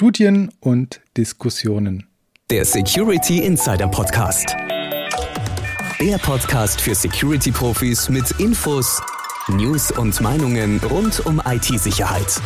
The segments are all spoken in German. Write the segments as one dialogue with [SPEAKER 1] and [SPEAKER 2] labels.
[SPEAKER 1] Studien und Diskussionen.
[SPEAKER 2] Der Security Insider Podcast. Der Podcast für Security-Profis mit Infos, News und Meinungen rund um IT-Sicherheit.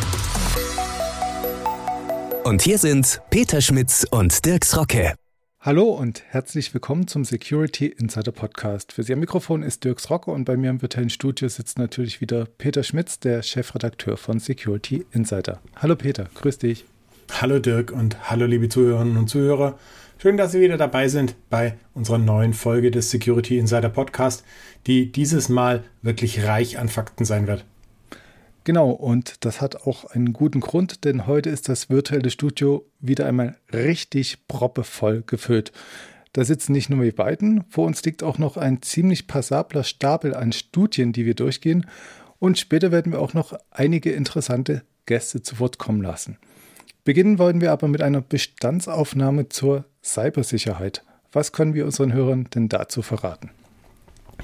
[SPEAKER 2] Und hier sind Peter Schmitz und Dirks Rocke.
[SPEAKER 1] Hallo und herzlich willkommen zum Security Insider Podcast. Für Sie am Mikrofon ist Dirks Rocke und bei mir im virtuellen Studio sitzt natürlich wieder Peter Schmitz, der Chefredakteur von Security Insider. Hallo Peter, grüß dich.
[SPEAKER 3] Hallo Dirk und hallo liebe Zuhörerinnen und Zuhörer. Schön, dass Sie wieder dabei sind bei unserer neuen Folge des Security Insider Podcast, die dieses Mal wirklich reich an Fakten sein wird.
[SPEAKER 1] Genau, und das hat auch einen guten Grund, denn heute ist das virtuelle Studio wieder einmal richtig proppevoll gefüllt. Da sitzen nicht nur wir beiden, vor uns liegt auch noch ein ziemlich passabler Stapel an Studien, die wir durchgehen, und später werden wir auch noch einige interessante Gäste zu Wort kommen lassen. Beginnen wollen wir aber mit einer Bestandsaufnahme zur Cybersicherheit. Was können wir unseren Hörern denn dazu verraten?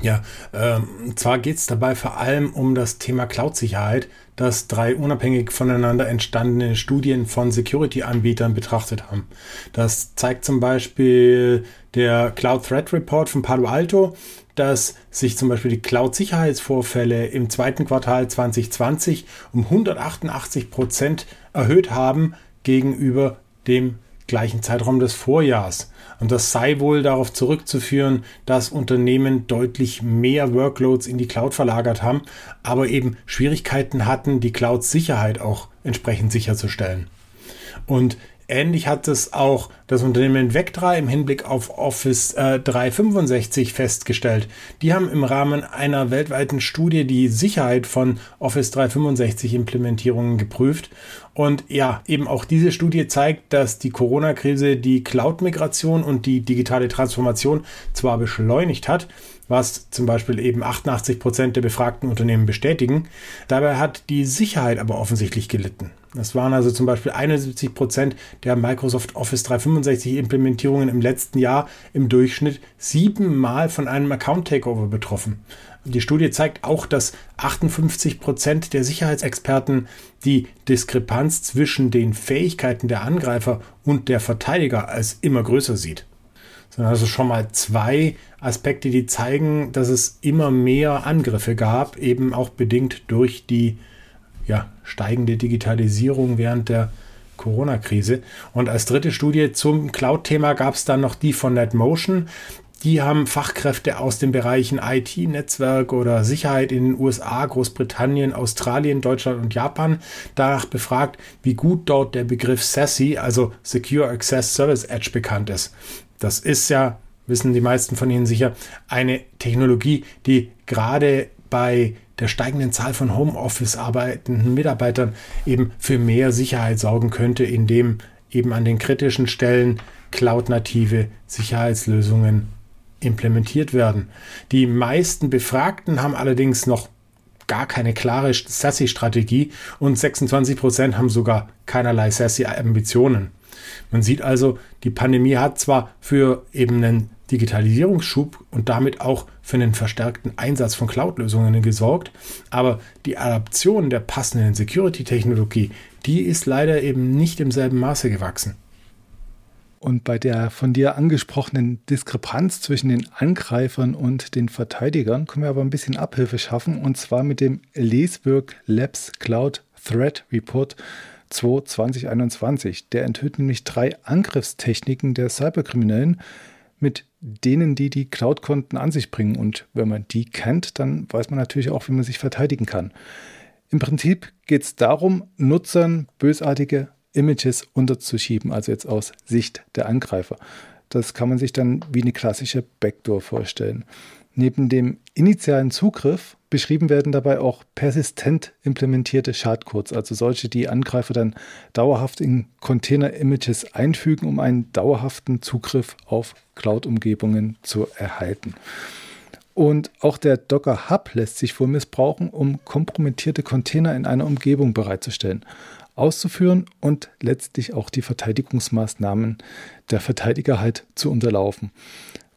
[SPEAKER 3] Ja, ähm, zwar geht es dabei vor allem um das Thema Cloud-Sicherheit, das drei unabhängig voneinander entstandene Studien von Security-Anbietern betrachtet haben. Das zeigt zum Beispiel der Cloud Threat Report von Palo Alto, dass sich zum Beispiel die Cloud-Sicherheitsvorfälle im zweiten Quartal 2020 um 188 Prozent erhöht haben gegenüber dem gleichen Zeitraum des Vorjahrs. Und das sei wohl darauf zurückzuführen, dass Unternehmen deutlich mehr Workloads in die Cloud verlagert haben, aber eben Schwierigkeiten hatten, die Cloud-Sicherheit auch entsprechend sicherzustellen. Und Ähnlich hat es auch das Unternehmen Vectra im Hinblick auf Office äh, 365 festgestellt. Die haben im Rahmen einer weltweiten Studie die Sicherheit von Office 365 Implementierungen geprüft. Und ja, eben auch diese Studie zeigt, dass die Corona-Krise die Cloud-Migration und die digitale Transformation zwar beschleunigt hat, was zum Beispiel eben 88 Prozent der befragten Unternehmen bestätigen. Dabei hat die Sicherheit aber offensichtlich gelitten. Das waren also zum Beispiel 71 Prozent der Microsoft Office 365 Implementierungen im letzten Jahr im Durchschnitt siebenmal von einem Account Takeover betroffen. Die Studie zeigt auch, dass 58 Prozent der Sicherheitsexperten die Diskrepanz zwischen den Fähigkeiten der Angreifer und der Verteidiger als immer größer sieht. Sind also schon mal zwei Aspekte, die zeigen, dass es immer mehr Angriffe gab, eben auch bedingt durch die ja, steigende Digitalisierung während der Corona-Krise. Und als dritte Studie zum Cloud-Thema gab es dann noch die von NetMotion. Die haben Fachkräfte aus den Bereichen IT, Netzwerk oder Sicherheit in den USA, Großbritannien, Australien, Deutschland und Japan danach befragt, wie gut dort der Begriff SASE, also Secure Access Service Edge, bekannt ist. Das ist ja, wissen die meisten von Ihnen sicher, eine Technologie, die gerade bei der steigenden Zahl von Homeoffice arbeitenden Mitarbeitern eben für mehr Sicherheit sorgen könnte, indem eben an den kritischen Stellen cloud-native Sicherheitslösungen implementiert werden. Die meisten Befragten haben allerdings noch gar keine klare SASE-Strategie und 26 Prozent haben sogar keinerlei SASE-Ambitionen. Man sieht also, die Pandemie hat zwar für eben einen Digitalisierungsschub und damit auch für einen verstärkten Einsatz von Cloud-Lösungen gesorgt. Aber die Adaption der passenden Security-Technologie, die ist leider eben nicht im selben Maße gewachsen.
[SPEAKER 1] Und bei der von dir angesprochenen Diskrepanz zwischen den Angreifern und den Verteidigern können wir aber ein bisschen Abhilfe schaffen und zwar mit dem Leswork Labs Cloud Threat Report 2 2021. Der enthüllt nämlich drei Angriffstechniken der Cyberkriminellen, mit denen die die Cloud-Konten an sich bringen. Und wenn man die kennt, dann weiß man natürlich auch, wie man sich verteidigen kann. Im Prinzip geht es darum, Nutzern bösartige Images unterzuschieben, also jetzt aus Sicht der Angreifer. Das kann man sich dann wie eine klassische Backdoor vorstellen. Neben dem initialen Zugriff beschrieben werden dabei auch persistent implementierte Schadcodes, also solche, die Angreifer dann dauerhaft in Container-Images einfügen, um einen dauerhaften Zugriff auf Cloud-Umgebungen zu erhalten. Und auch der Docker Hub lässt sich wohl missbrauchen, um kompromittierte Container in einer Umgebung bereitzustellen, auszuführen und letztlich auch die Verteidigungsmaßnahmen der Verteidiger halt zu unterlaufen.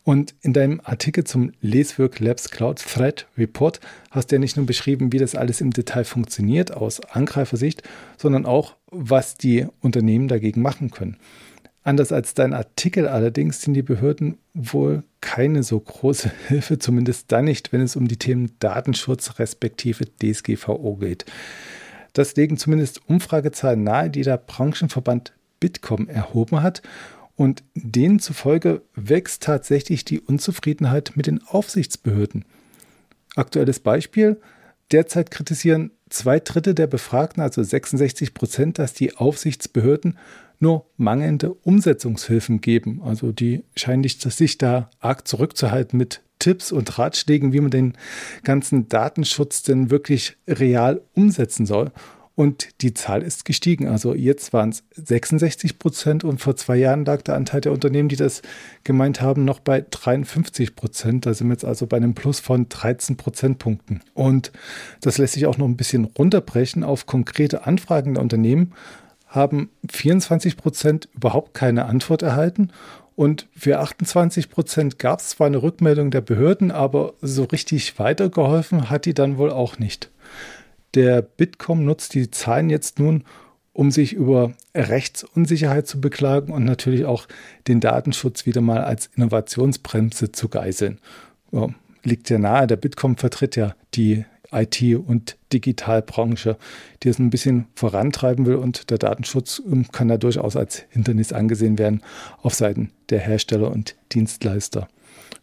[SPEAKER 1] Und in deinem Artikel zum Leswork Labs Cloud Threat Report hast du ja nicht nur beschrieben, wie das alles im Detail funktioniert aus Angreifersicht, sondern auch, was die Unternehmen dagegen machen können. Anders als dein Artikel allerdings sind die Behörden wohl keine so große Hilfe, zumindest dann nicht, wenn es um die Themen Datenschutz respektive DSGVO geht. Das legen zumindest Umfragezahlen nahe, die der Branchenverband Bitkom erhoben hat. Und denen zufolge wächst tatsächlich die Unzufriedenheit mit den Aufsichtsbehörden. Aktuelles Beispiel. Derzeit kritisieren zwei Drittel der Befragten, also 66 Prozent, dass die Aufsichtsbehörden nur mangelnde Umsetzungshilfen geben. Also die scheinen sich da arg zurückzuhalten mit Tipps und Ratschlägen, wie man den ganzen Datenschutz denn wirklich real umsetzen soll. Und die Zahl ist gestiegen. Also jetzt waren es 66 Prozent und vor zwei Jahren lag der Anteil der Unternehmen, die das gemeint haben, noch bei 53 Prozent. Da sind wir jetzt also bei einem Plus von 13 Prozentpunkten. Und das lässt sich auch noch ein bisschen runterbrechen auf konkrete Anfragen der Unternehmen haben 24 Prozent überhaupt keine Antwort erhalten und für 28 Prozent gab es zwar eine Rückmeldung der Behörden, aber so richtig weitergeholfen hat die dann wohl auch nicht. Der Bitkom nutzt die Zahlen jetzt nun, um sich über Rechtsunsicherheit zu beklagen und natürlich auch den Datenschutz wieder mal als Innovationsbremse zu geißeln. Ja, liegt ja nahe, der Bitkom vertritt ja die IT- und Digitalbranche, die es ein bisschen vorantreiben will und der Datenschutz ähm, kann da durchaus als Hindernis angesehen werden auf Seiten der Hersteller und Dienstleister.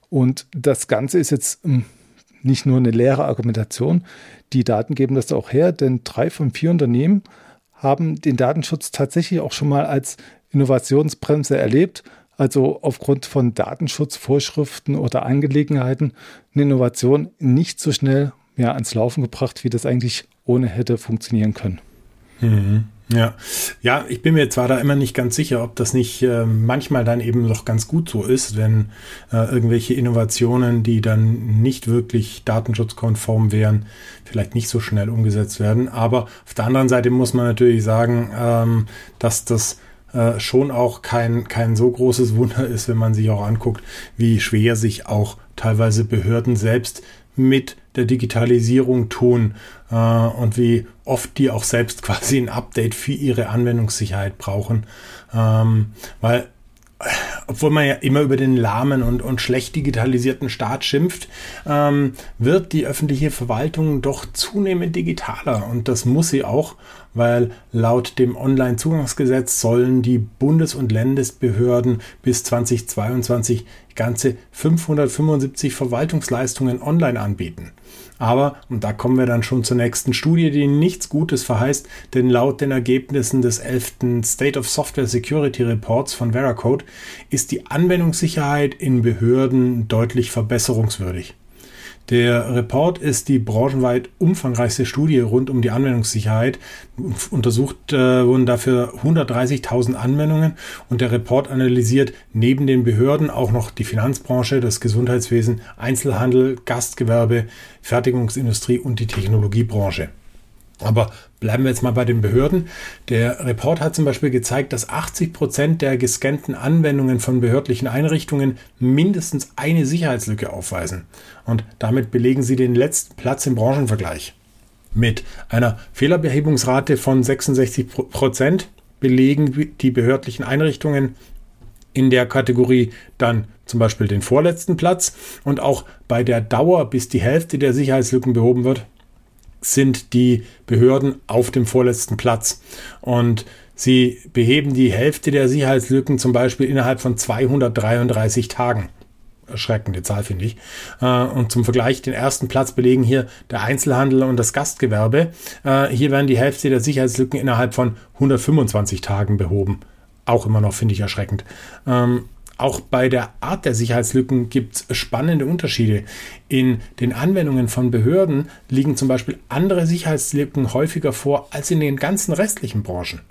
[SPEAKER 1] Und das Ganze ist jetzt ähm, nicht nur eine leere Argumentation, die Daten geben das auch her, denn drei von vier Unternehmen haben den Datenschutz tatsächlich auch schon mal als Innovationsbremse erlebt, also aufgrund von Datenschutzvorschriften oder Angelegenheiten eine Innovation nicht so schnell ja, ans Laufen gebracht, wie das eigentlich ohne hätte funktionieren können.
[SPEAKER 3] Mhm. Ja, ja, ich bin mir zwar da immer nicht ganz sicher, ob das nicht äh, manchmal dann eben noch ganz gut so ist, wenn äh, irgendwelche Innovationen, die dann nicht wirklich datenschutzkonform wären, vielleicht nicht so schnell umgesetzt werden. Aber auf der anderen Seite muss man natürlich sagen, ähm, dass das äh, schon auch kein, kein so großes Wunder ist, wenn man sich auch anguckt, wie schwer sich auch teilweise Behörden selbst mit der Digitalisierung tun äh, und wie oft die auch selbst quasi ein Update für ihre Anwendungssicherheit brauchen. Ähm, weil obwohl man ja immer über den lahmen und, und schlecht digitalisierten Staat schimpft, ähm, wird die öffentliche Verwaltung doch zunehmend digitaler. Und das muss sie auch, weil laut dem Onlinezugangsgesetz sollen die Bundes- und Landesbehörden bis 2022 ganze 575 Verwaltungsleistungen online anbieten. Aber, und da kommen wir dann schon zur nächsten Studie, die nichts Gutes verheißt, denn laut den Ergebnissen des 11. State of Software Security Reports von Veracode ist die Anwendungssicherheit in Behörden deutlich verbesserungswürdig. Der Report ist die branchenweit umfangreichste Studie rund um die Anwendungssicherheit. Untersucht äh, wurden dafür 130.000 Anwendungen und der Report analysiert neben den Behörden auch noch die Finanzbranche, das Gesundheitswesen, Einzelhandel, Gastgewerbe, Fertigungsindustrie und die Technologiebranche. Aber bleiben wir jetzt mal bei den Behörden. Der Report hat zum Beispiel gezeigt, dass 80 Prozent der gescannten Anwendungen von behördlichen Einrichtungen mindestens eine Sicherheitslücke aufweisen. Und damit belegen sie den letzten Platz im Branchenvergleich. Mit einer Fehlerbehebungsrate von 66 Prozent belegen die behördlichen Einrichtungen in der Kategorie dann zum Beispiel den vorletzten Platz und auch bei der Dauer, bis die Hälfte der Sicherheitslücken behoben wird, sind die Behörden auf dem vorletzten Platz. Und sie beheben die Hälfte der Sicherheitslücken zum Beispiel innerhalb von 233 Tagen. Erschreckende Zahl, finde ich. Äh, und zum Vergleich, den ersten Platz belegen hier der Einzelhandel und das Gastgewerbe. Äh, hier werden die Hälfte der Sicherheitslücken innerhalb von 125 Tagen behoben. Auch immer noch, finde ich, erschreckend. Auch bei der Art der Sicherheitslücken gibt es spannende Unterschiede. In den Anwendungen von Behörden liegen zum Beispiel andere Sicherheitslücken häufiger vor als in den ganzen restlichen Branchen.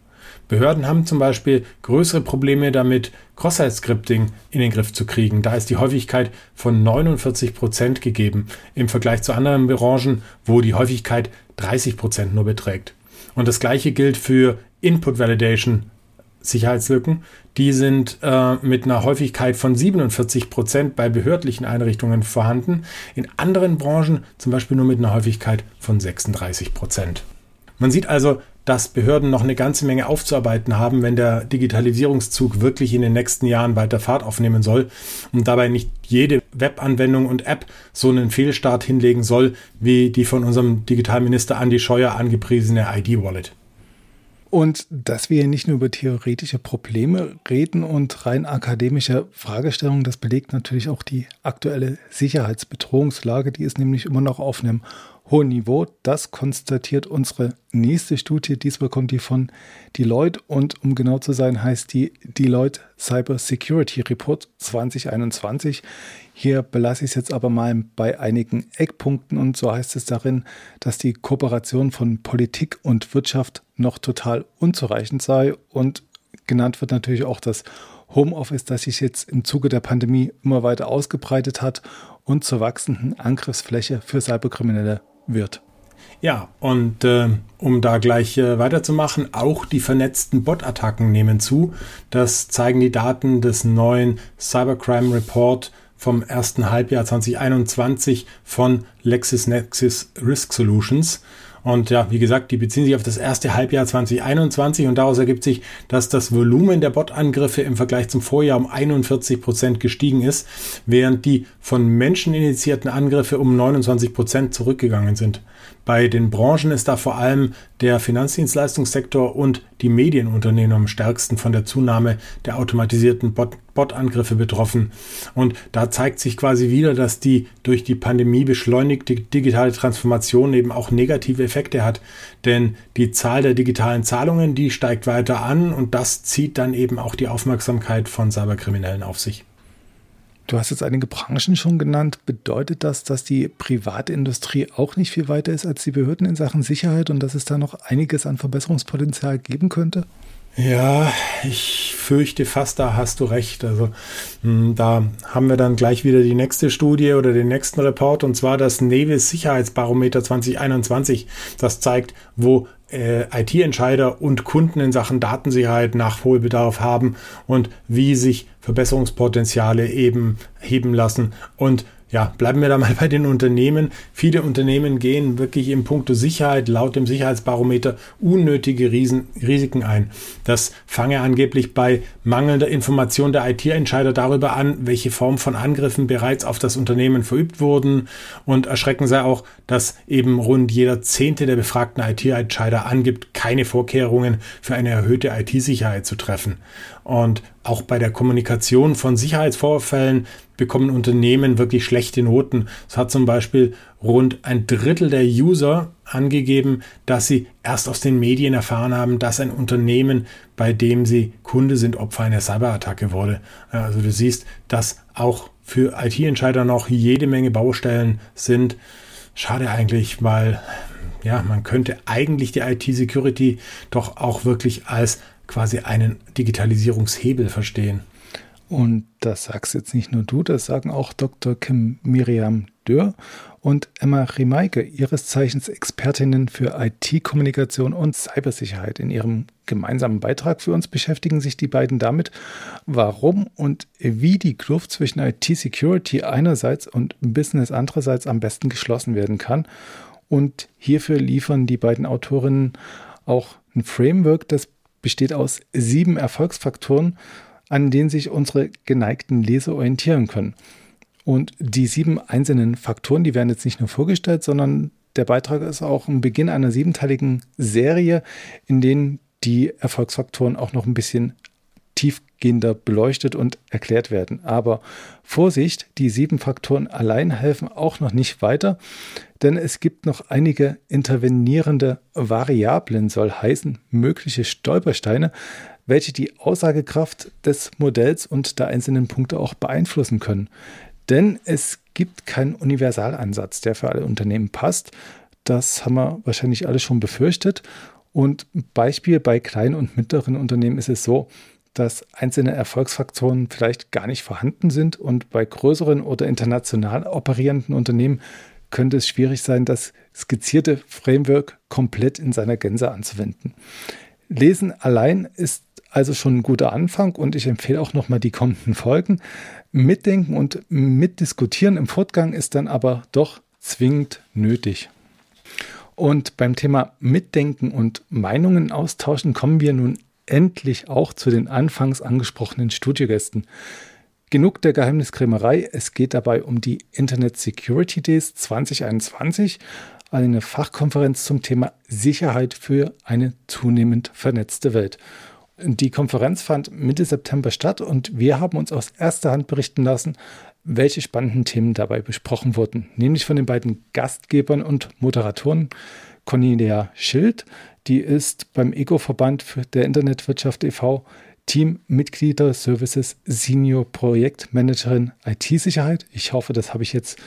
[SPEAKER 3] Behörden haben zum Beispiel größere Probleme damit, Cross-Site-Scripting in den Griff zu kriegen. Da ist die Häufigkeit von 49 Prozent gegeben im Vergleich zu anderen Branchen, wo die Häufigkeit 30 Prozent nur beträgt. Und das gleiche gilt für Input Validation Sicherheitslücken. Die sind äh, mit einer Häufigkeit von 47 Prozent bei behördlichen Einrichtungen vorhanden. In anderen Branchen zum Beispiel nur mit einer Häufigkeit von 36 Prozent. Man sieht also, dass Behörden noch eine ganze Menge aufzuarbeiten haben, wenn der Digitalisierungszug wirklich in den nächsten Jahren weiter Fahrt aufnehmen soll und dabei nicht jede Webanwendung und App so einen Fehlstart hinlegen soll, wie die von unserem Digitalminister Andy Scheuer angepriesene ID-Wallet.
[SPEAKER 1] Und dass wir nicht nur über theoretische Probleme reden und rein akademische Fragestellungen, das belegt natürlich auch die aktuelle Sicherheitsbedrohungslage. Die ist nämlich immer noch auf einem hohen Niveau. Das konstatiert unsere nächste Studie. Diesmal kommt die von Deloitte und um genau zu sein, heißt die Deloitte Cyber Security Report 2021. Hier belasse ich es jetzt aber mal bei einigen Eckpunkten und so heißt es darin, dass die Kooperation von Politik und Wirtschaft noch total unzureichend sei und genannt wird natürlich auch das Homeoffice, das sich jetzt im Zuge der Pandemie immer weiter ausgebreitet hat und zur wachsenden Angriffsfläche für Cyberkriminelle wird.
[SPEAKER 3] Ja, und äh, um da gleich äh, weiterzumachen, auch die vernetzten Bot-Attacken nehmen zu. Das zeigen die Daten des neuen Cybercrime Report vom ersten Halbjahr 2021 von LexisNexis Risk Solutions. Und ja, wie gesagt, die beziehen sich auf das erste Halbjahr 2021 und daraus ergibt sich, dass das Volumen der Bot-Angriffe im Vergleich zum Vorjahr um 41 Prozent gestiegen ist, während die von Menschen initiierten Angriffe um 29 Prozent zurückgegangen sind. Bei den Branchen ist da vor allem der Finanzdienstleistungssektor und die Medienunternehmen am stärksten von der Zunahme der automatisierten Bot-Angriffe betroffen. Und da zeigt sich quasi wieder, dass die durch die Pandemie beschleunigte digitale Transformation eben auch negative Effekte hat. Denn die Zahl der digitalen Zahlungen, die steigt weiter an und das zieht dann eben auch die Aufmerksamkeit von Cyberkriminellen auf sich.
[SPEAKER 1] Du hast jetzt einige Branchen schon genannt. Bedeutet das, dass die Privatindustrie auch nicht viel weiter ist als die Behörden in Sachen Sicherheit und dass es da noch einiges an Verbesserungspotenzial geben könnte?
[SPEAKER 3] Ja, ich fürchte fast, da hast du recht. Also hm, da haben wir dann gleich wieder die nächste Studie oder den nächsten Report und zwar das Nevis Sicherheitsbarometer 2021. Das zeigt, wo äh, IT-Entscheider und Kunden in Sachen Datensicherheit Nachholbedarf haben und wie sich Verbesserungspotenziale eben heben lassen. Und ja, bleiben wir da mal bei den Unternehmen. Viele Unternehmen gehen wirklich im Punkto Sicherheit laut dem Sicherheitsbarometer unnötige Riesen, Risiken ein. Das fange angeblich bei mangelnder Information der IT-Entscheider darüber an, welche Form von Angriffen bereits auf das Unternehmen verübt wurden. Und erschrecken sei auch, dass eben rund jeder Zehnte der befragten IT-Entscheider angibt, keine Vorkehrungen für eine erhöhte IT-Sicherheit zu treffen. Und auch bei der Kommunikation von Sicherheitsvorfällen bekommen Unternehmen wirklich schlechte Noten. Es hat zum Beispiel rund ein Drittel der User angegeben, dass sie erst aus den Medien erfahren haben, dass ein Unternehmen, bei dem sie Kunde sind, Opfer einer Cyberattacke wurde. Also du siehst, dass auch für IT-Entscheider noch jede Menge Baustellen sind. Schade eigentlich, weil ja, man könnte eigentlich die IT-Security doch auch wirklich als quasi einen Digitalisierungshebel verstehen.
[SPEAKER 1] Und das sagst jetzt nicht nur du, das sagen auch Dr. Kim Miriam Dürr und Emma Rimaike, ihres Zeichens Expertinnen für IT-Kommunikation und Cybersicherheit. In ihrem gemeinsamen Beitrag für uns beschäftigen sich die beiden damit, warum und wie die Kluft zwischen IT-Security einerseits und Business andererseits am besten geschlossen werden kann. Und hierfür liefern die beiden Autorinnen auch ein Framework, das besteht aus sieben Erfolgsfaktoren, an denen sich unsere geneigten Leser orientieren können. Und die sieben einzelnen Faktoren, die werden jetzt nicht nur vorgestellt, sondern der Beitrag ist auch ein Beginn einer siebenteiligen Serie, in denen die Erfolgsfaktoren auch noch ein bisschen tiefgehender beleuchtet und erklärt werden. Aber Vorsicht, die sieben Faktoren allein helfen auch noch nicht weiter, denn es gibt noch einige intervenierende Variablen, soll heißen mögliche Stolpersteine, welche die Aussagekraft des Modells und der einzelnen Punkte auch beeinflussen können. Denn es gibt keinen Universalansatz, der für alle Unternehmen passt. Das haben wir wahrscheinlich alle schon befürchtet. Und Beispiel bei kleinen und mittleren Unternehmen ist es so, dass einzelne Erfolgsfaktoren vielleicht gar nicht vorhanden sind und bei größeren oder international operierenden Unternehmen könnte es schwierig sein, das skizzierte Framework komplett in seiner Gänze anzuwenden. Lesen allein ist also schon ein guter Anfang und ich empfehle auch nochmal die kommenden Folgen. Mitdenken und mitdiskutieren im Fortgang ist dann aber doch zwingend nötig. Und beim Thema Mitdenken und Meinungen austauschen kommen wir nun endlich auch zu den anfangs angesprochenen Studiogästen. Genug der Geheimniskrämerei, es geht dabei um die Internet Security Days 2021, eine Fachkonferenz zum Thema Sicherheit für eine zunehmend vernetzte Welt. Die Konferenz fand Mitte September statt und wir haben uns aus erster Hand berichten lassen, welche spannenden Themen dabei besprochen wurden, nämlich von den beiden Gastgebern und Moderatoren Cornelia Schild, die ist beim Eco-Verband der Internetwirtschaft e.V. Teammitglieder Services Senior Projektmanagerin IT-Sicherheit. Ich hoffe, das habe ich jetzt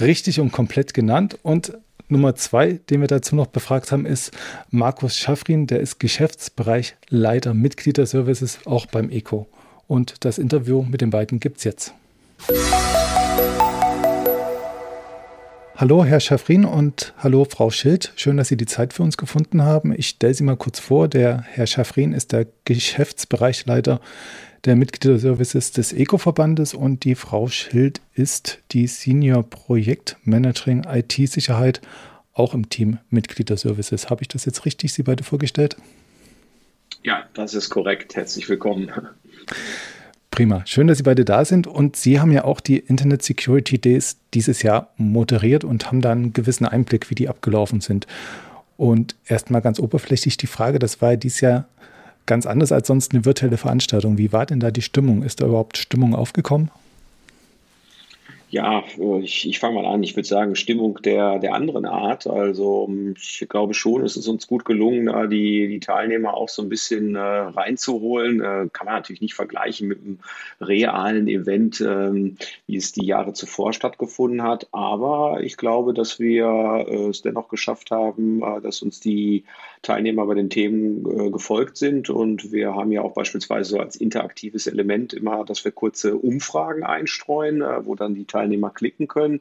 [SPEAKER 1] richtig und komplett genannt. Und Nummer zwei, den wir dazu noch befragt haben, ist Markus Schaffrin, der ist Geschäftsbereichleiter Mitgliederservices auch beim ECO. Und das Interview mit den beiden gibt es jetzt. Hallo, Herr Schaffrin und hallo, Frau Schild. Schön, dass Sie die Zeit für uns gefunden haben. Ich stelle Sie mal kurz vor. Der Herr Schaffrin ist der Geschäftsbereichleiter der Mitgliederservices des ECO-Verbandes und die Frau Schild ist die Senior Projektmanagerin IT-Sicherheit, auch im Team Mitgliederservices. Habe ich das jetzt richtig Sie beide vorgestellt?
[SPEAKER 4] Ja, das ist korrekt. Herzlich willkommen.
[SPEAKER 1] Prima. Schön, dass Sie beide da sind. Und Sie haben ja auch die Internet Security Days dieses Jahr moderiert und haben da einen gewissen Einblick, wie die abgelaufen sind. Und erstmal ganz oberflächlich die Frage, das war ja dieses Jahr ganz anders als sonst eine virtuelle Veranstaltung. Wie war denn da die Stimmung? Ist da überhaupt Stimmung aufgekommen?
[SPEAKER 4] Ja, ich, ich fange mal an. Ich würde sagen, Stimmung der, der anderen Art. Also ich glaube schon, es ist uns gut gelungen, da die, die Teilnehmer auch so ein bisschen äh, reinzuholen. Äh, kann man natürlich nicht vergleichen mit einem realen Event, ähm, wie es die Jahre zuvor stattgefunden hat. Aber ich glaube, dass wir äh, es dennoch geschafft haben, äh, dass uns die Teilnehmer bei den Themen äh, gefolgt sind. Und wir haben ja auch beispielsweise als interaktives Element immer, dass wir kurze Umfragen einstreuen, äh, wo dann die Teilnehmer klicken können.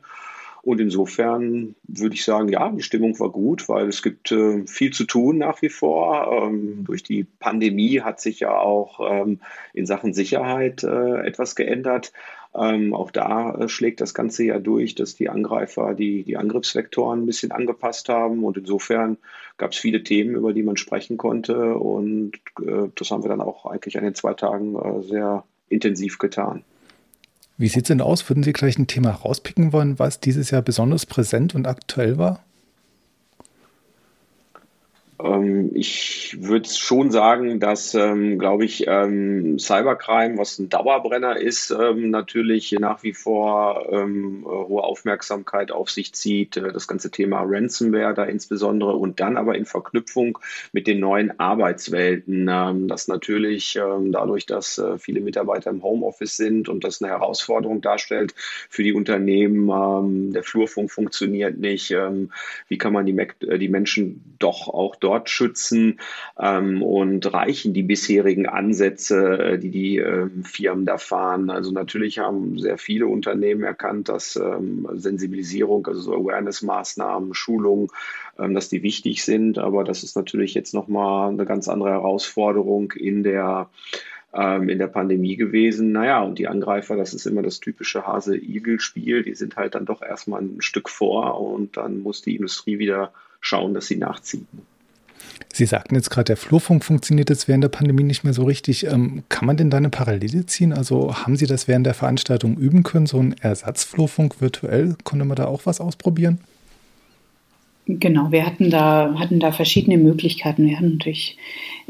[SPEAKER 4] Und insofern würde ich sagen, ja, die Stimmung war gut, weil es gibt äh, viel zu tun nach wie vor. Ähm, durch die Pandemie hat sich ja auch ähm, in Sachen Sicherheit äh, etwas geändert. Ähm, auch da äh, schlägt das Ganze ja durch, dass die Angreifer die, die Angriffsvektoren ein bisschen angepasst haben. Und insofern gab es viele Themen, über die man sprechen konnte. Und äh, das haben wir dann auch eigentlich an den zwei Tagen äh, sehr intensiv getan.
[SPEAKER 1] Wie sieht es denn aus? Würden Sie gleich ein Thema rauspicken wollen, was dieses Jahr besonders präsent und aktuell war?
[SPEAKER 4] Ähm, ich würde schon sagen, dass, ähm, glaube ich, ähm, Cybercrime, was ein Dauerbrenner ist, ähm, natürlich nach wie vor ähm, hohe Aufmerksamkeit auf sich zieht. Äh, das ganze Thema Ransomware da insbesondere und dann aber in Verknüpfung mit den neuen Arbeitswelten, ähm, das natürlich dadurch, dass äh, viele Mitarbeiter im Homeoffice sind und das eine Herausforderung darstellt für die Unternehmen. der Flurfunk funktioniert nicht. wie kann man die, äh, die Menschen doch auch dort dort schützen ähm, und reichen die bisherigen Ansätze, äh, die die ähm, Firmen da fahren. Also natürlich haben sehr viele Unternehmen erkannt, dass ähm, Sensibilisierung, also so Awareness-Maßnahmen, Schulungen, ähm, dass die wichtig sind. Aber das ist natürlich jetzt nochmal eine ganz andere Herausforderung in der ähm, in der Pandemie gewesen. Naja, und die Angreifer, das ist immer das typische Hase-Igel-Spiel, die sind halt dann doch erstmal ein Stück vor und dann muss die Industrie wieder schauen, dass sie nachziehen.
[SPEAKER 1] Sie sagten jetzt gerade, der Flurfunk funktioniert jetzt während der Pandemie nicht mehr so richtig. Ähm, kann man denn da eine Parallele ziehen? Also haben Sie das während der Veranstaltung üben können, so ein Ersatzflurfunk virtuell? Konnte man da auch was ausprobieren?
[SPEAKER 5] Genau, wir hatten da, hatten da verschiedene Möglichkeiten. Wir hatten natürlich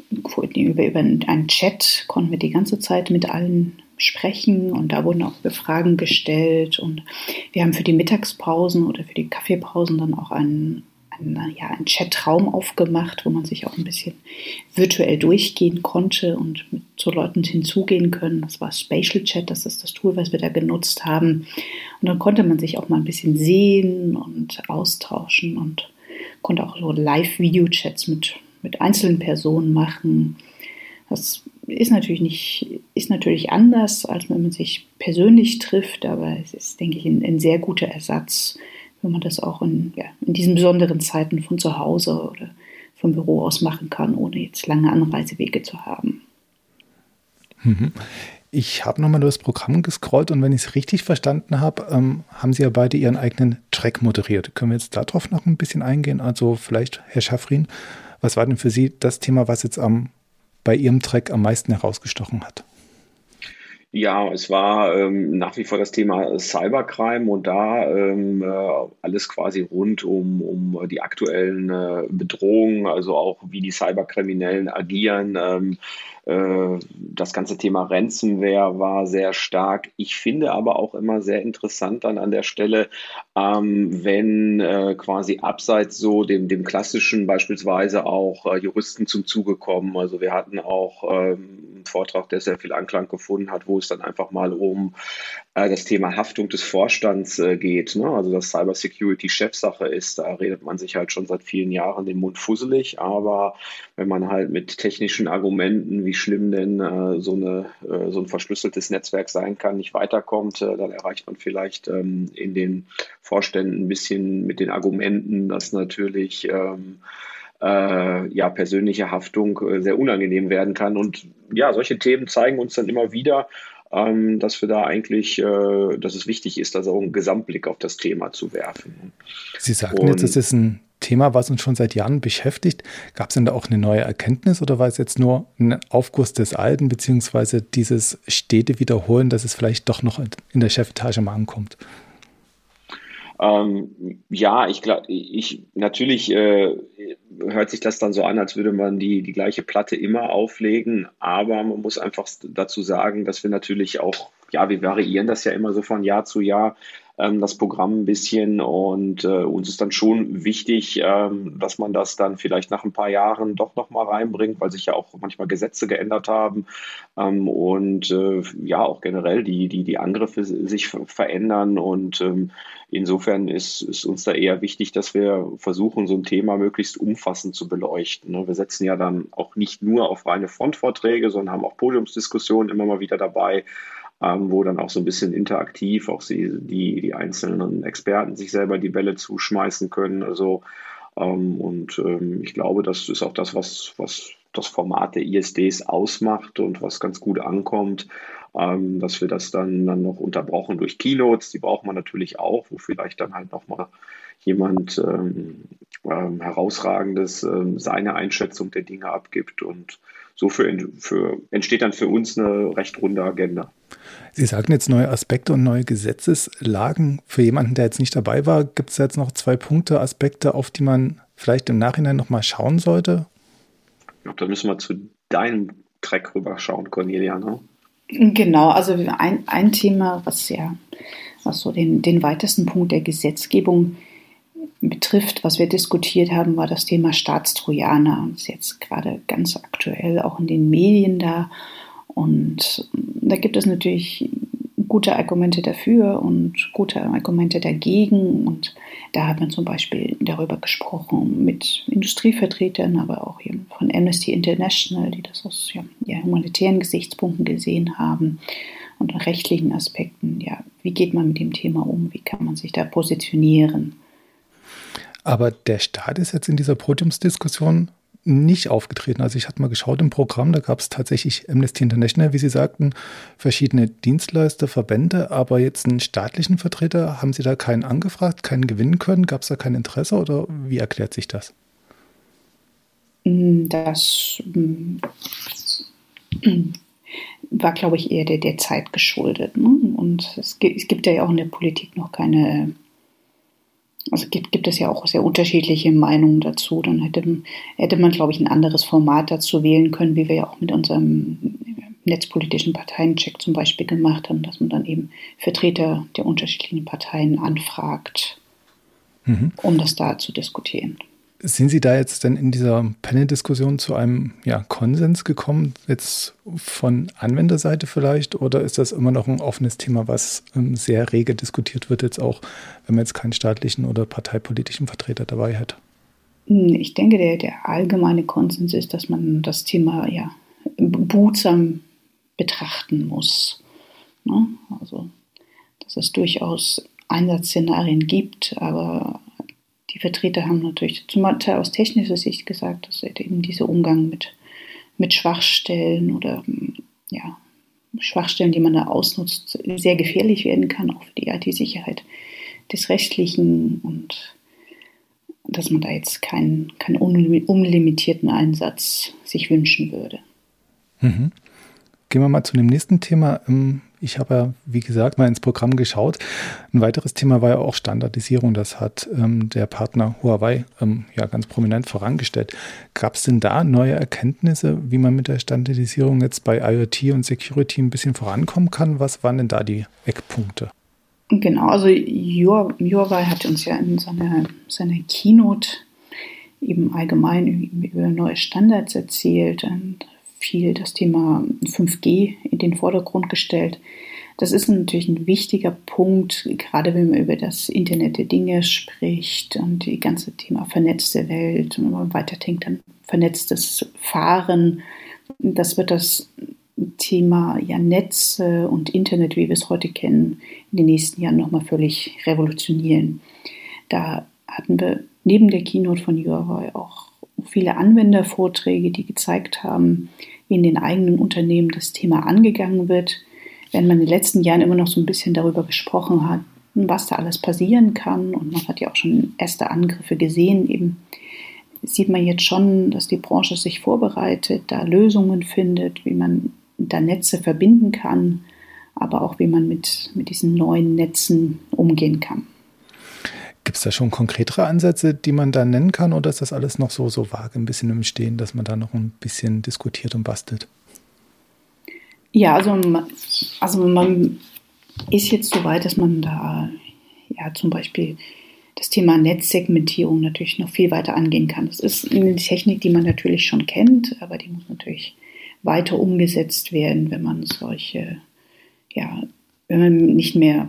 [SPEAKER 5] über, über einen Chat, konnten wir die ganze Zeit mit allen sprechen und da wurden auch Fragen gestellt und wir haben für die Mittagspausen oder für die Kaffeepausen dann auch einen ein, ja, ein Chatraum aufgemacht, wo man sich auch ein bisschen virtuell durchgehen konnte und mit zu Leuten hinzugehen können. Das war Spatial Chat, das ist das Tool, was wir da genutzt haben. Und dann konnte man sich auch mal ein bisschen sehen und austauschen und konnte auch so Live-Video-Chats mit, mit einzelnen Personen machen. Das ist natürlich nicht, ist natürlich anders, als wenn man sich persönlich trifft, aber es ist, denke ich, ein, ein sehr guter Ersatz wenn man das auch in, ja, in diesen besonderen Zeiten von zu Hause oder vom Büro aus machen kann, ohne jetzt lange Anreisewege zu haben.
[SPEAKER 1] Mhm. Ich habe nochmal das Programm gescrollt und wenn ich es richtig verstanden habe, ähm, haben Sie ja beide Ihren eigenen Track moderiert. Können wir jetzt darauf noch ein bisschen eingehen? Also vielleicht, Herr Schaffrin, was war denn für Sie das Thema, was jetzt am, bei Ihrem Track am meisten herausgestochen hat?
[SPEAKER 4] Ja, es war ähm, nach wie vor das Thema Cybercrime und da ähm, äh, alles quasi rund um, um die aktuellen äh, Bedrohungen, also auch wie die Cyberkriminellen agieren. Ähm, äh, das ganze Thema Ransomware war sehr stark. Ich finde aber auch immer sehr interessant dann an der Stelle, ähm, wenn äh, quasi abseits so dem, dem klassischen beispielsweise auch äh, Juristen zum Zuge kommen. Also wir hatten auch ähm, Vortrag, der sehr viel Anklang gefunden hat, wo es dann einfach mal um äh, das Thema Haftung des Vorstands äh, geht. Ne? Also dass Cybersecurity Chefsache ist, da redet man sich halt schon seit vielen Jahren den Mund fusselig. Aber wenn man halt mit technischen Argumenten, wie schlimm denn äh, so, eine, äh, so ein verschlüsseltes Netzwerk sein kann, nicht weiterkommt, äh, dann erreicht man vielleicht ähm, in den Vorständen ein bisschen mit den Argumenten, dass natürlich ähm, äh, ja, persönliche Haftung äh, sehr unangenehm werden kann. Und ja, solche Themen zeigen uns dann immer wieder, ähm, dass wir da eigentlich, äh, dass es wichtig ist, also auch einen Gesamtblick auf das Thema zu werfen.
[SPEAKER 1] Sie sagten Und, jetzt, es ist ein Thema, was uns schon seit Jahren beschäftigt. Gab es denn da auch eine neue Erkenntnis oder war es jetzt nur ein Aufguss des Alten, beziehungsweise dieses stete Wiederholen, dass es vielleicht doch noch in der Chefetage mal ankommt?
[SPEAKER 4] Ähm, ja, ich glaube, ich natürlich äh, hört sich das dann so an, als würde man die, die gleiche Platte immer auflegen, aber man muss einfach dazu sagen, dass wir natürlich auch, ja, wir variieren das ja immer so von Jahr zu Jahr das Programm ein bisschen und äh, uns ist dann schon wichtig, ähm, dass man das dann vielleicht nach ein paar Jahren doch nochmal reinbringt, weil sich ja auch manchmal Gesetze geändert haben ähm, und äh, ja auch generell die, die, die Angriffe sich verändern und ähm, insofern ist, ist uns da eher wichtig, dass wir versuchen, so ein Thema möglichst umfassend zu beleuchten. Ne? Wir setzen ja dann auch nicht nur auf reine Frontvorträge, sondern haben auch Podiumsdiskussionen immer mal wieder dabei ähm, wo dann auch so ein bisschen interaktiv auch sie, die, die einzelnen Experten sich selber die Bälle zuschmeißen können. Also ähm, und ähm, ich glaube, das ist auch das, was, was das Format der ISDs ausmacht und was ganz gut ankommt, ähm, dass wir das dann, dann noch unterbrochen durch Keynotes, die braucht man natürlich auch, wo vielleicht dann halt nochmal jemand ähm, ähm, herausragendes ähm, seine Einschätzung der Dinge abgibt und so für, für, entsteht dann für uns eine recht runde Agenda.
[SPEAKER 1] Sie sagten jetzt neue Aspekte und neue Gesetzeslagen. Für jemanden, der jetzt nicht dabei war, gibt es jetzt noch zwei Punkte, Aspekte, auf die man vielleicht im Nachhinein nochmal schauen sollte?
[SPEAKER 4] Ich glaube, da müssen wir zu deinem Track rüberschauen, Cornelia. Ne?
[SPEAKER 5] Genau, also ein, ein Thema, was ja was so den, den weitesten Punkt der Gesetzgebung betrifft, was wir diskutiert haben, war das Thema Staatstrojaner. Das ist jetzt gerade ganz aktuell auch in den Medien da. Und da gibt es natürlich gute Argumente dafür und gute Argumente dagegen. Und da hat man zum Beispiel darüber gesprochen mit Industrievertretern, aber auch von Amnesty International, die das aus ja, humanitären Gesichtspunkten gesehen haben und rechtlichen Aspekten. Ja, wie geht man mit dem Thema um? Wie kann man sich da positionieren?
[SPEAKER 1] Aber der Staat ist jetzt in dieser Podiumsdiskussion nicht aufgetreten. Also ich hatte mal geschaut im Programm, da gab es tatsächlich Amnesty International, wie Sie sagten, verschiedene Dienstleister, Verbände, aber jetzt einen staatlichen Vertreter, haben Sie da keinen angefragt, keinen gewinnen können? Gab es da kein Interesse oder wie erklärt sich das?
[SPEAKER 5] Das mm, war, glaube ich, eher der, der Zeit geschuldet. Ne? Und es gibt, es gibt ja auch in der Politik noch keine also gibt, gibt es ja auch sehr unterschiedliche Meinungen dazu. Dann hätte, hätte man, glaube ich, ein anderes Format dazu wählen können, wie wir ja auch mit unserem netzpolitischen Parteiencheck zum Beispiel gemacht haben, dass man dann eben Vertreter der unterschiedlichen Parteien anfragt, mhm. um das da zu diskutieren.
[SPEAKER 1] Sind Sie da jetzt denn in dieser Panel-Diskussion zu einem ja, Konsens gekommen, jetzt von Anwenderseite vielleicht, oder ist das immer noch ein offenes Thema, was ähm, sehr rege diskutiert wird, jetzt auch, wenn man jetzt keinen staatlichen oder parteipolitischen Vertreter dabei hat?
[SPEAKER 5] Hm, ich denke, der, der allgemeine Konsens ist, dass man das Thema ja behutsam betrachten muss. Ne? Also, dass es durchaus Einsatzszenarien gibt, aber die Vertreter haben natürlich zum Teil aus technischer Sicht gesagt, dass eben dieser Umgang mit, mit Schwachstellen oder ja, Schwachstellen, die man da ausnutzt, sehr gefährlich werden kann, auch für die IT-Sicherheit des Rechtlichen und dass man da jetzt keinen, keinen unlimitierten Einsatz sich wünschen würde.
[SPEAKER 1] Mhm. Gehen wir mal zu dem nächsten Thema. Ich habe ja, wie gesagt, mal ins Programm geschaut. Ein weiteres Thema war ja auch Standardisierung. Das hat ähm, der Partner Huawei ähm, ja ganz prominent vorangestellt. Gab es denn da neue Erkenntnisse, wie man mit der Standardisierung jetzt bei IoT und Security ein bisschen vorankommen kann? Was waren denn da die Eckpunkte?
[SPEAKER 5] Genau, also Huawei hat uns ja in seiner, seiner Keynote eben allgemein über neue Standards erzählt und viel das Thema 5G in den Vordergrund gestellt. Das ist natürlich ein wichtiger Punkt, gerade wenn man über das Internet der Dinge spricht und die ganze Thema vernetzte Welt und wenn man weiterdenkt dann vernetztes Fahren. Das wird das Thema ja, Netze und Internet, wie wir es heute kennen, in den nächsten Jahren nochmal völlig revolutionieren. Da hatten wir neben der Keynote von Huawei auch viele Anwendervorträge, die gezeigt haben, wie in den eigenen Unternehmen das Thema angegangen wird. Wenn man in den letzten Jahren immer noch so ein bisschen darüber gesprochen hat, was da alles passieren kann, und man hat ja auch schon erste Angriffe gesehen, eben sieht man jetzt schon, dass die Branche sich vorbereitet, da Lösungen findet, wie man da Netze verbinden kann, aber auch wie man mit, mit diesen neuen Netzen umgehen kann.
[SPEAKER 1] Gibt es da schon konkretere Ansätze, die man da nennen kann, oder ist das alles noch so, so vage, ein bisschen im Stehen, dass man da noch ein bisschen diskutiert und bastelt?
[SPEAKER 5] Ja, also, also man ist jetzt so weit, dass man da ja zum Beispiel das Thema Netzsegmentierung natürlich noch viel weiter angehen kann. Das ist eine Technik, die man natürlich schon kennt, aber die muss natürlich weiter umgesetzt werden, wenn man solche, ja, wenn man nicht mehr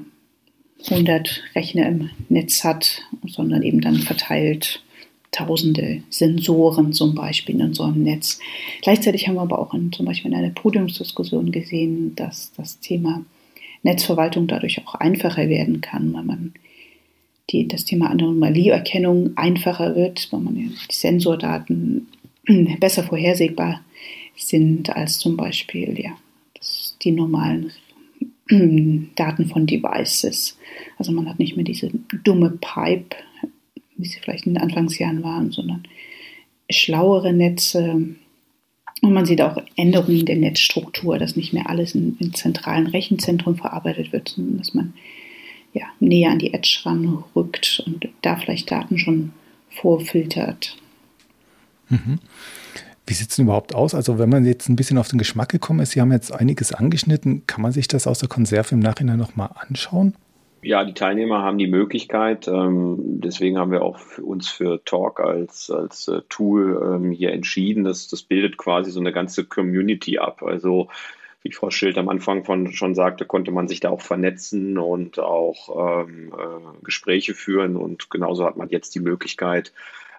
[SPEAKER 5] 100 Rechner im Netz hat, sondern eben dann verteilt tausende Sensoren zum Beispiel in einem Netz. Gleichzeitig haben wir aber auch in, zum Beispiel in einer Podiumsdiskussion gesehen, dass das Thema Netzverwaltung dadurch auch einfacher werden kann, weil man die, das Thema Anomalieerkennung einfacher wird, weil man die Sensordaten besser vorhersehbar sind als zum Beispiel ja, die normalen Daten von Devices. Also man hat nicht mehr diese dumme Pipe, wie sie vielleicht in den Anfangsjahren waren, sondern schlauere Netze. Und man sieht auch Änderungen der Netzstruktur, dass nicht mehr alles in, in zentralen Rechenzentren verarbeitet wird, sondern dass man ja, näher an die Edge ranrückt und da vielleicht Daten schon vorfiltert.
[SPEAKER 1] Mhm. Wie sieht es denn überhaupt aus? Also wenn man jetzt ein bisschen auf den Geschmack gekommen ist, Sie haben jetzt einiges angeschnitten, kann man sich das aus der Konserve im Nachhinein nochmal anschauen?
[SPEAKER 4] Ja, die Teilnehmer haben die Möglichkeit. Ähm, deswegen haben wir auch für uns für Talk als, als äh, Tool ähm, hier entschieden. Das, das bildet quasi so eine ganze Community ab. Also wie Frau Schild am Anfang von, schon sagte, konnte man sich da auch vernetzen und auch ähm, äh, Gespräche führen. Und genauso hat man jetzt die Möglichkeit,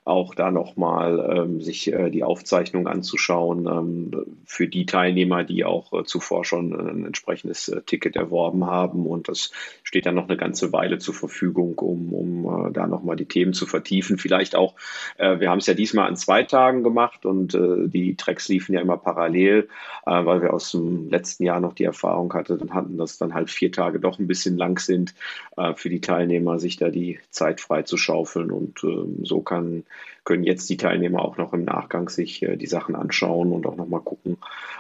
[SPEAKER 4] auch da nochmal ähm, sich äh, die Aufzeichnung anzuschauen ähm, für die Teilnehmer, die auch äh, zuvor schon ein entsprechendes äh, Ticket erworben haben. Und das steht dann noch eine ganze Weile zur Verfügung, um, um äh, da nochmal die Themen zu vertiefen. Vielleicht auch, äh, wir haben es ja diesmal an zwei Tagen gemacht und äh, die Tracks liefen ja immer parallel, äh, weil wir aus dem letzten Jahr noch die Erfahrung hatten, hatten, dass dann halt vier Tage doch ein bisschen lang sind äh, für die Teilnehmer, sich da die Zeit frei zu schaufeln. Und äh, so kann können jetzt die Teilnehmer auch noch im Nachgang sich äh, die Sachen anschauen und auch nochmal gucken,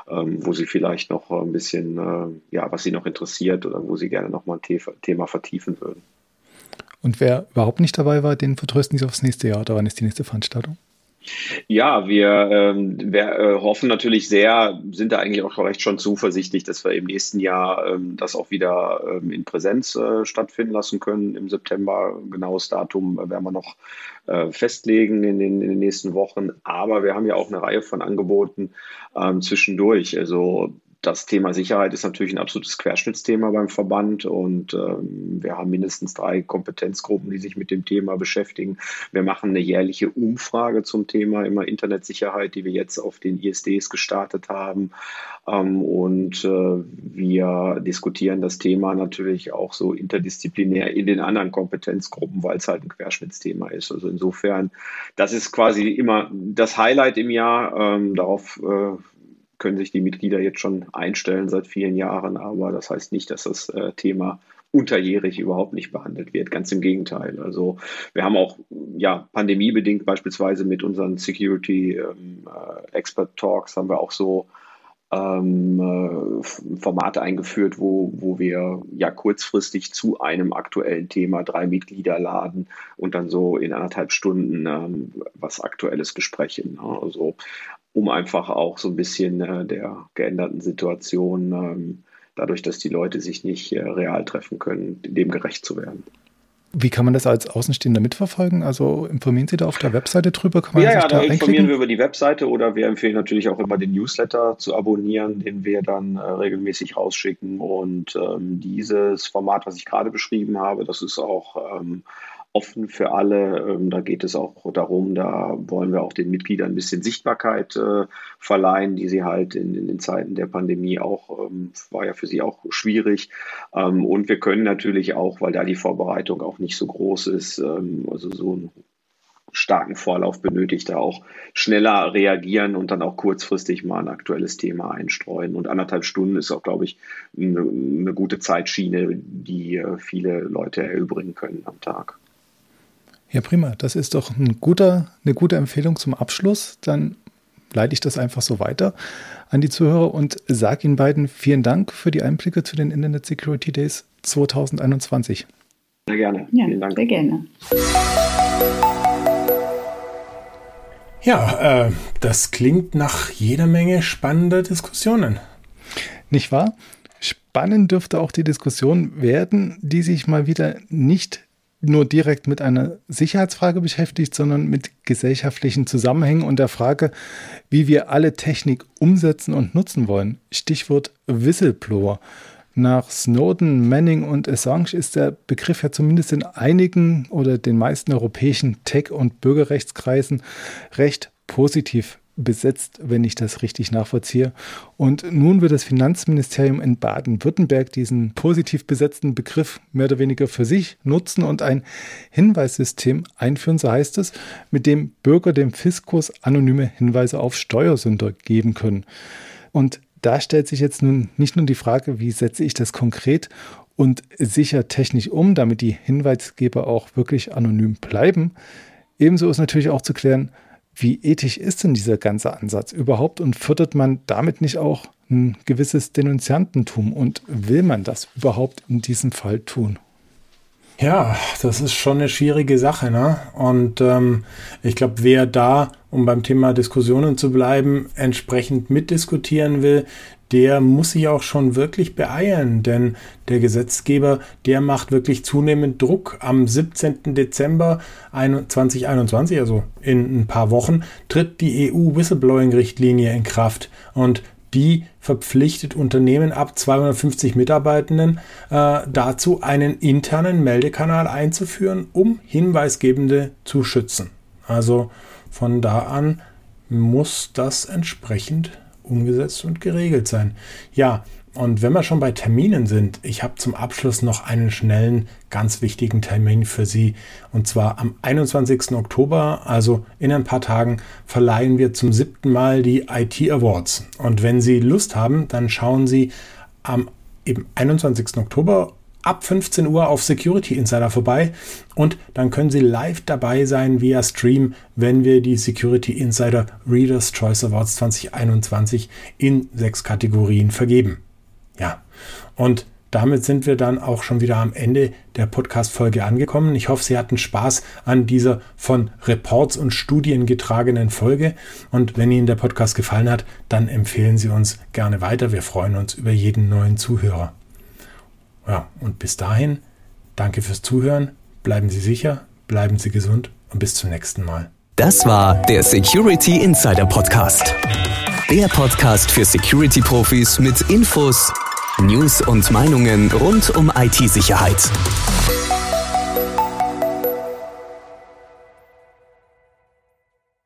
[SPEAKER 4] ähm, wo sie vielleicht noch ein bisschen, äh, ja, was sie noch interessiert oder wo sie gerne nochmal ein Thema vertiefen würden.
[SPEAKER 1] Und wer überhaupt nicht dabei war, den vertrösten Sie aufs nächste Jahr oder wann ist die nächste Veranstaltung?
[SPEAKER 4] Ja, wir, ähm, wir äh, hoffen natürlich sehr, sind da eigentlich auch recht schon zuversichtlich, dass wir im nächsten Jahr ähm, das auch wieder ähm, in Präsenz äh, stattfinden lassen können. Im September, genaues Datum äh, werden wir noch äh, festlegen in den, in den nächsten Wochen. Aber wir haben ja auch eine Reihe von Angeboten ähm, zwischendurch. Also das Thema Sicherheit ist natürlich ein absolutes Querschnittsthema beim Verband und ähm, wir haben mindestens drei Kompetenzgruppen, die sich mit dem Thema beschäftigen. Wir machen eine jährliche Umfrage zum Thema immer Internetsicherheit, die wir jetzt auf den ISDs gestartet haben. Ähm, und äh, wir diskutieren das Thema natürlich auch so interdisziplinär in den anderen Kompetenzgruppen, weil es halt ein Querschnittsthema ist. Also insofern, das ist quasi immer das Highlight im Jahr. Ähm, darauf äh, können sich die Mitglieder jetzt schon einstellen seit vielen Jahren, aber das heißt nicht, dass das äh, Thema unterjährig überhaupt nicht behandelt wird. Ganz im Gegenteil. Also wir haben auch ja pandemiebedingt beispielsweise mit unseren Security ähm, äh, Expert Talks haben wir auch so ähm, äh, Formate eingeführt, wo, wo wir ja kurzfristig zu einem aktuellen Thema drei Mitglieder laden und dann so in anderthalb Stunden ähm, was Aktuelles besprechen. Ne? Also um einfach auch so ein bisschen äh, der geänderten Situation ähm, dadurch, dass die Leute sich nicht äh, real treffen können, dem gerecht zu werden.
[SPEAKER 1] Wie kann man das als Außenstehender mitverfolgen? Also informieren Sie da auf der Webseite drüber?
[SPEAKER 4] Kann man ja, ja, da, da informieren wir über die Webseite oder wir empfehlen natürlich auch immer den Newsletter zu abonnieren, den wir dann äh, regelmäßig rausschicken. Und ähm, dieses Format, was ich gerade beschrieben habe, das ist auch ähm, offen für alle. Ähm, da geht es auch darum, da wollen wir auch den Mitgliedern ein bisschen Sichtbarkeit äh, verleihen, die sie halt in, in, den Zeiten der Pandemie auch, ähm, war ja für sie auch schwierig. Ähm, und wir können natürlich auch, weil da die Vorbereitung auch nicht so groß ist, ähm, also so einen starken Vorlauf benötigt, da auch schneller reagieren und dann auch kurzfristig mal ein aktuelles Thema einstreuen. Und anderthalb Stunden ist auch, glaube ich, eine, eine gute Zeitschiene, die äh, viele Leute erübrigen können am Tag.
[SPEAKER 1] Ja, prima. Das ist doch ein guter, eine gute Empfehlung zum Abschluss. Dann leite ich das einfach so weiter an die Zuhörer und sage Ihnen beiden vielen Dank für die Einblicke zu den Internet Security Days 2021.
[SPEAKER 4] Sehr gerne.
[SPEAKER 5] Ja, vielen Dank. Sehr gerne.
[SPEAKER 3] Ja, äh, das klingt nach jeder Menge spannender Diskussionen.
[SPEAKER 1] Nicht wahr? Spannend dürfte auch die Diskussion werden, die sich mal wieder nicht nur direkt mit einer Sicherheitsfrage beschäftigt, sondern mit gesellschaftlichen Zusammenhängen und der Frage, wie wir alle Technik umsetzen und nutzen wollen. Stichwort Whistleblower. Nach Snowden, Manning und Assange ist der Begriff ja zumindest in einigen oder den meisten europäischen Tech- und Bürgerrechtskreisen recht positiv besetzt, wenn ich das richtig nachvollziehe. Und nun wird das Finanzministerium in Baden-Württemberg diesen positiv besetzten Begriff mehr oder weniger für sich nutzen und ein Hinweissystem einführen, so heißt es, mit dem Bürger dem Fiskus anonyme Hinweise auf Steuersünder geben können. Und da stellt sich jetzt nun nicht nur die Frage, wie setze ich das konkret und sicher technisch um, damit die Hinweisgeber auch wirklich anonym bleiben. Ebenso ist natürlich auch zu klären, wie ethisch ist denn dieser ganze Ansatz überhaupt und fördert man damit nicht auch ein gewisses Denunziantentum und will man das überhaupt in diesem Fall tun?
[SPEAKER 3] Ja, das ist schon eine schwierige Sache, ne? Und ähm, ich glaube, wer da, um beim Thema Diskussionen zu bleiben, entsprechend mitdiskutieren will, der muss sich auch schon wirklich beeilen, denn der Gesetzgeber, der macht wirklich zunehmend Druck. Am 17. Dezember 2021, also in ein paar Wochen, tritt die EU-Whistleblowing-Richtlinie in Kraft und die verpflichtet Unternehmen ab 250 Mitarbeitenden äh, dazu, einen internen Meldekanal einzuführen, um Hinweisgebende zu schützen. Also von da an muss das entsprechend umgesetzt und geregelt sein. Ja, und wenn wir schon bei Terminen sind, ich habe zum Abschluss noch einen schnellen, ganz wichtigen Termin für Sie. Und zwar am 21. Oktober, also in ein paar Tagen, verleihen wir zum siebten Mal die IT Awards. Und wenn Sie Lust haben, dann schauen Sie am eben 21. Oktober ab 15 Uhr auf Security Insider vorbei und dann können Sie live dabei sein via Stream, wenn wir die Security Insider Readers Choice Awards 2021 in sechs Kategorien vergeben. Ja, und damit sind wir dann auch schon wieder am Ende der Podcast-Folge angekommen. Ich hoffe, Sie hatten Spaß an dieser von Reports und Studien getragenen Folge. Und wenn Ihnen der Podcast gefallen hat, dann empfehlen Sie uns gerne weiter. Wir freuen uns über jeden neuen Zuhörer. Ja, und bis dahin, danke fürs Zuhören, bleiben Sie sicher, bleiben Sie gesund und bis zum nächsten Mal.
[SPEAKER 2] Das war der Security Insider Podcast. Der Podcast für Security-Profis mit Infos, News und Meinungen rund um IT-Sicherheit.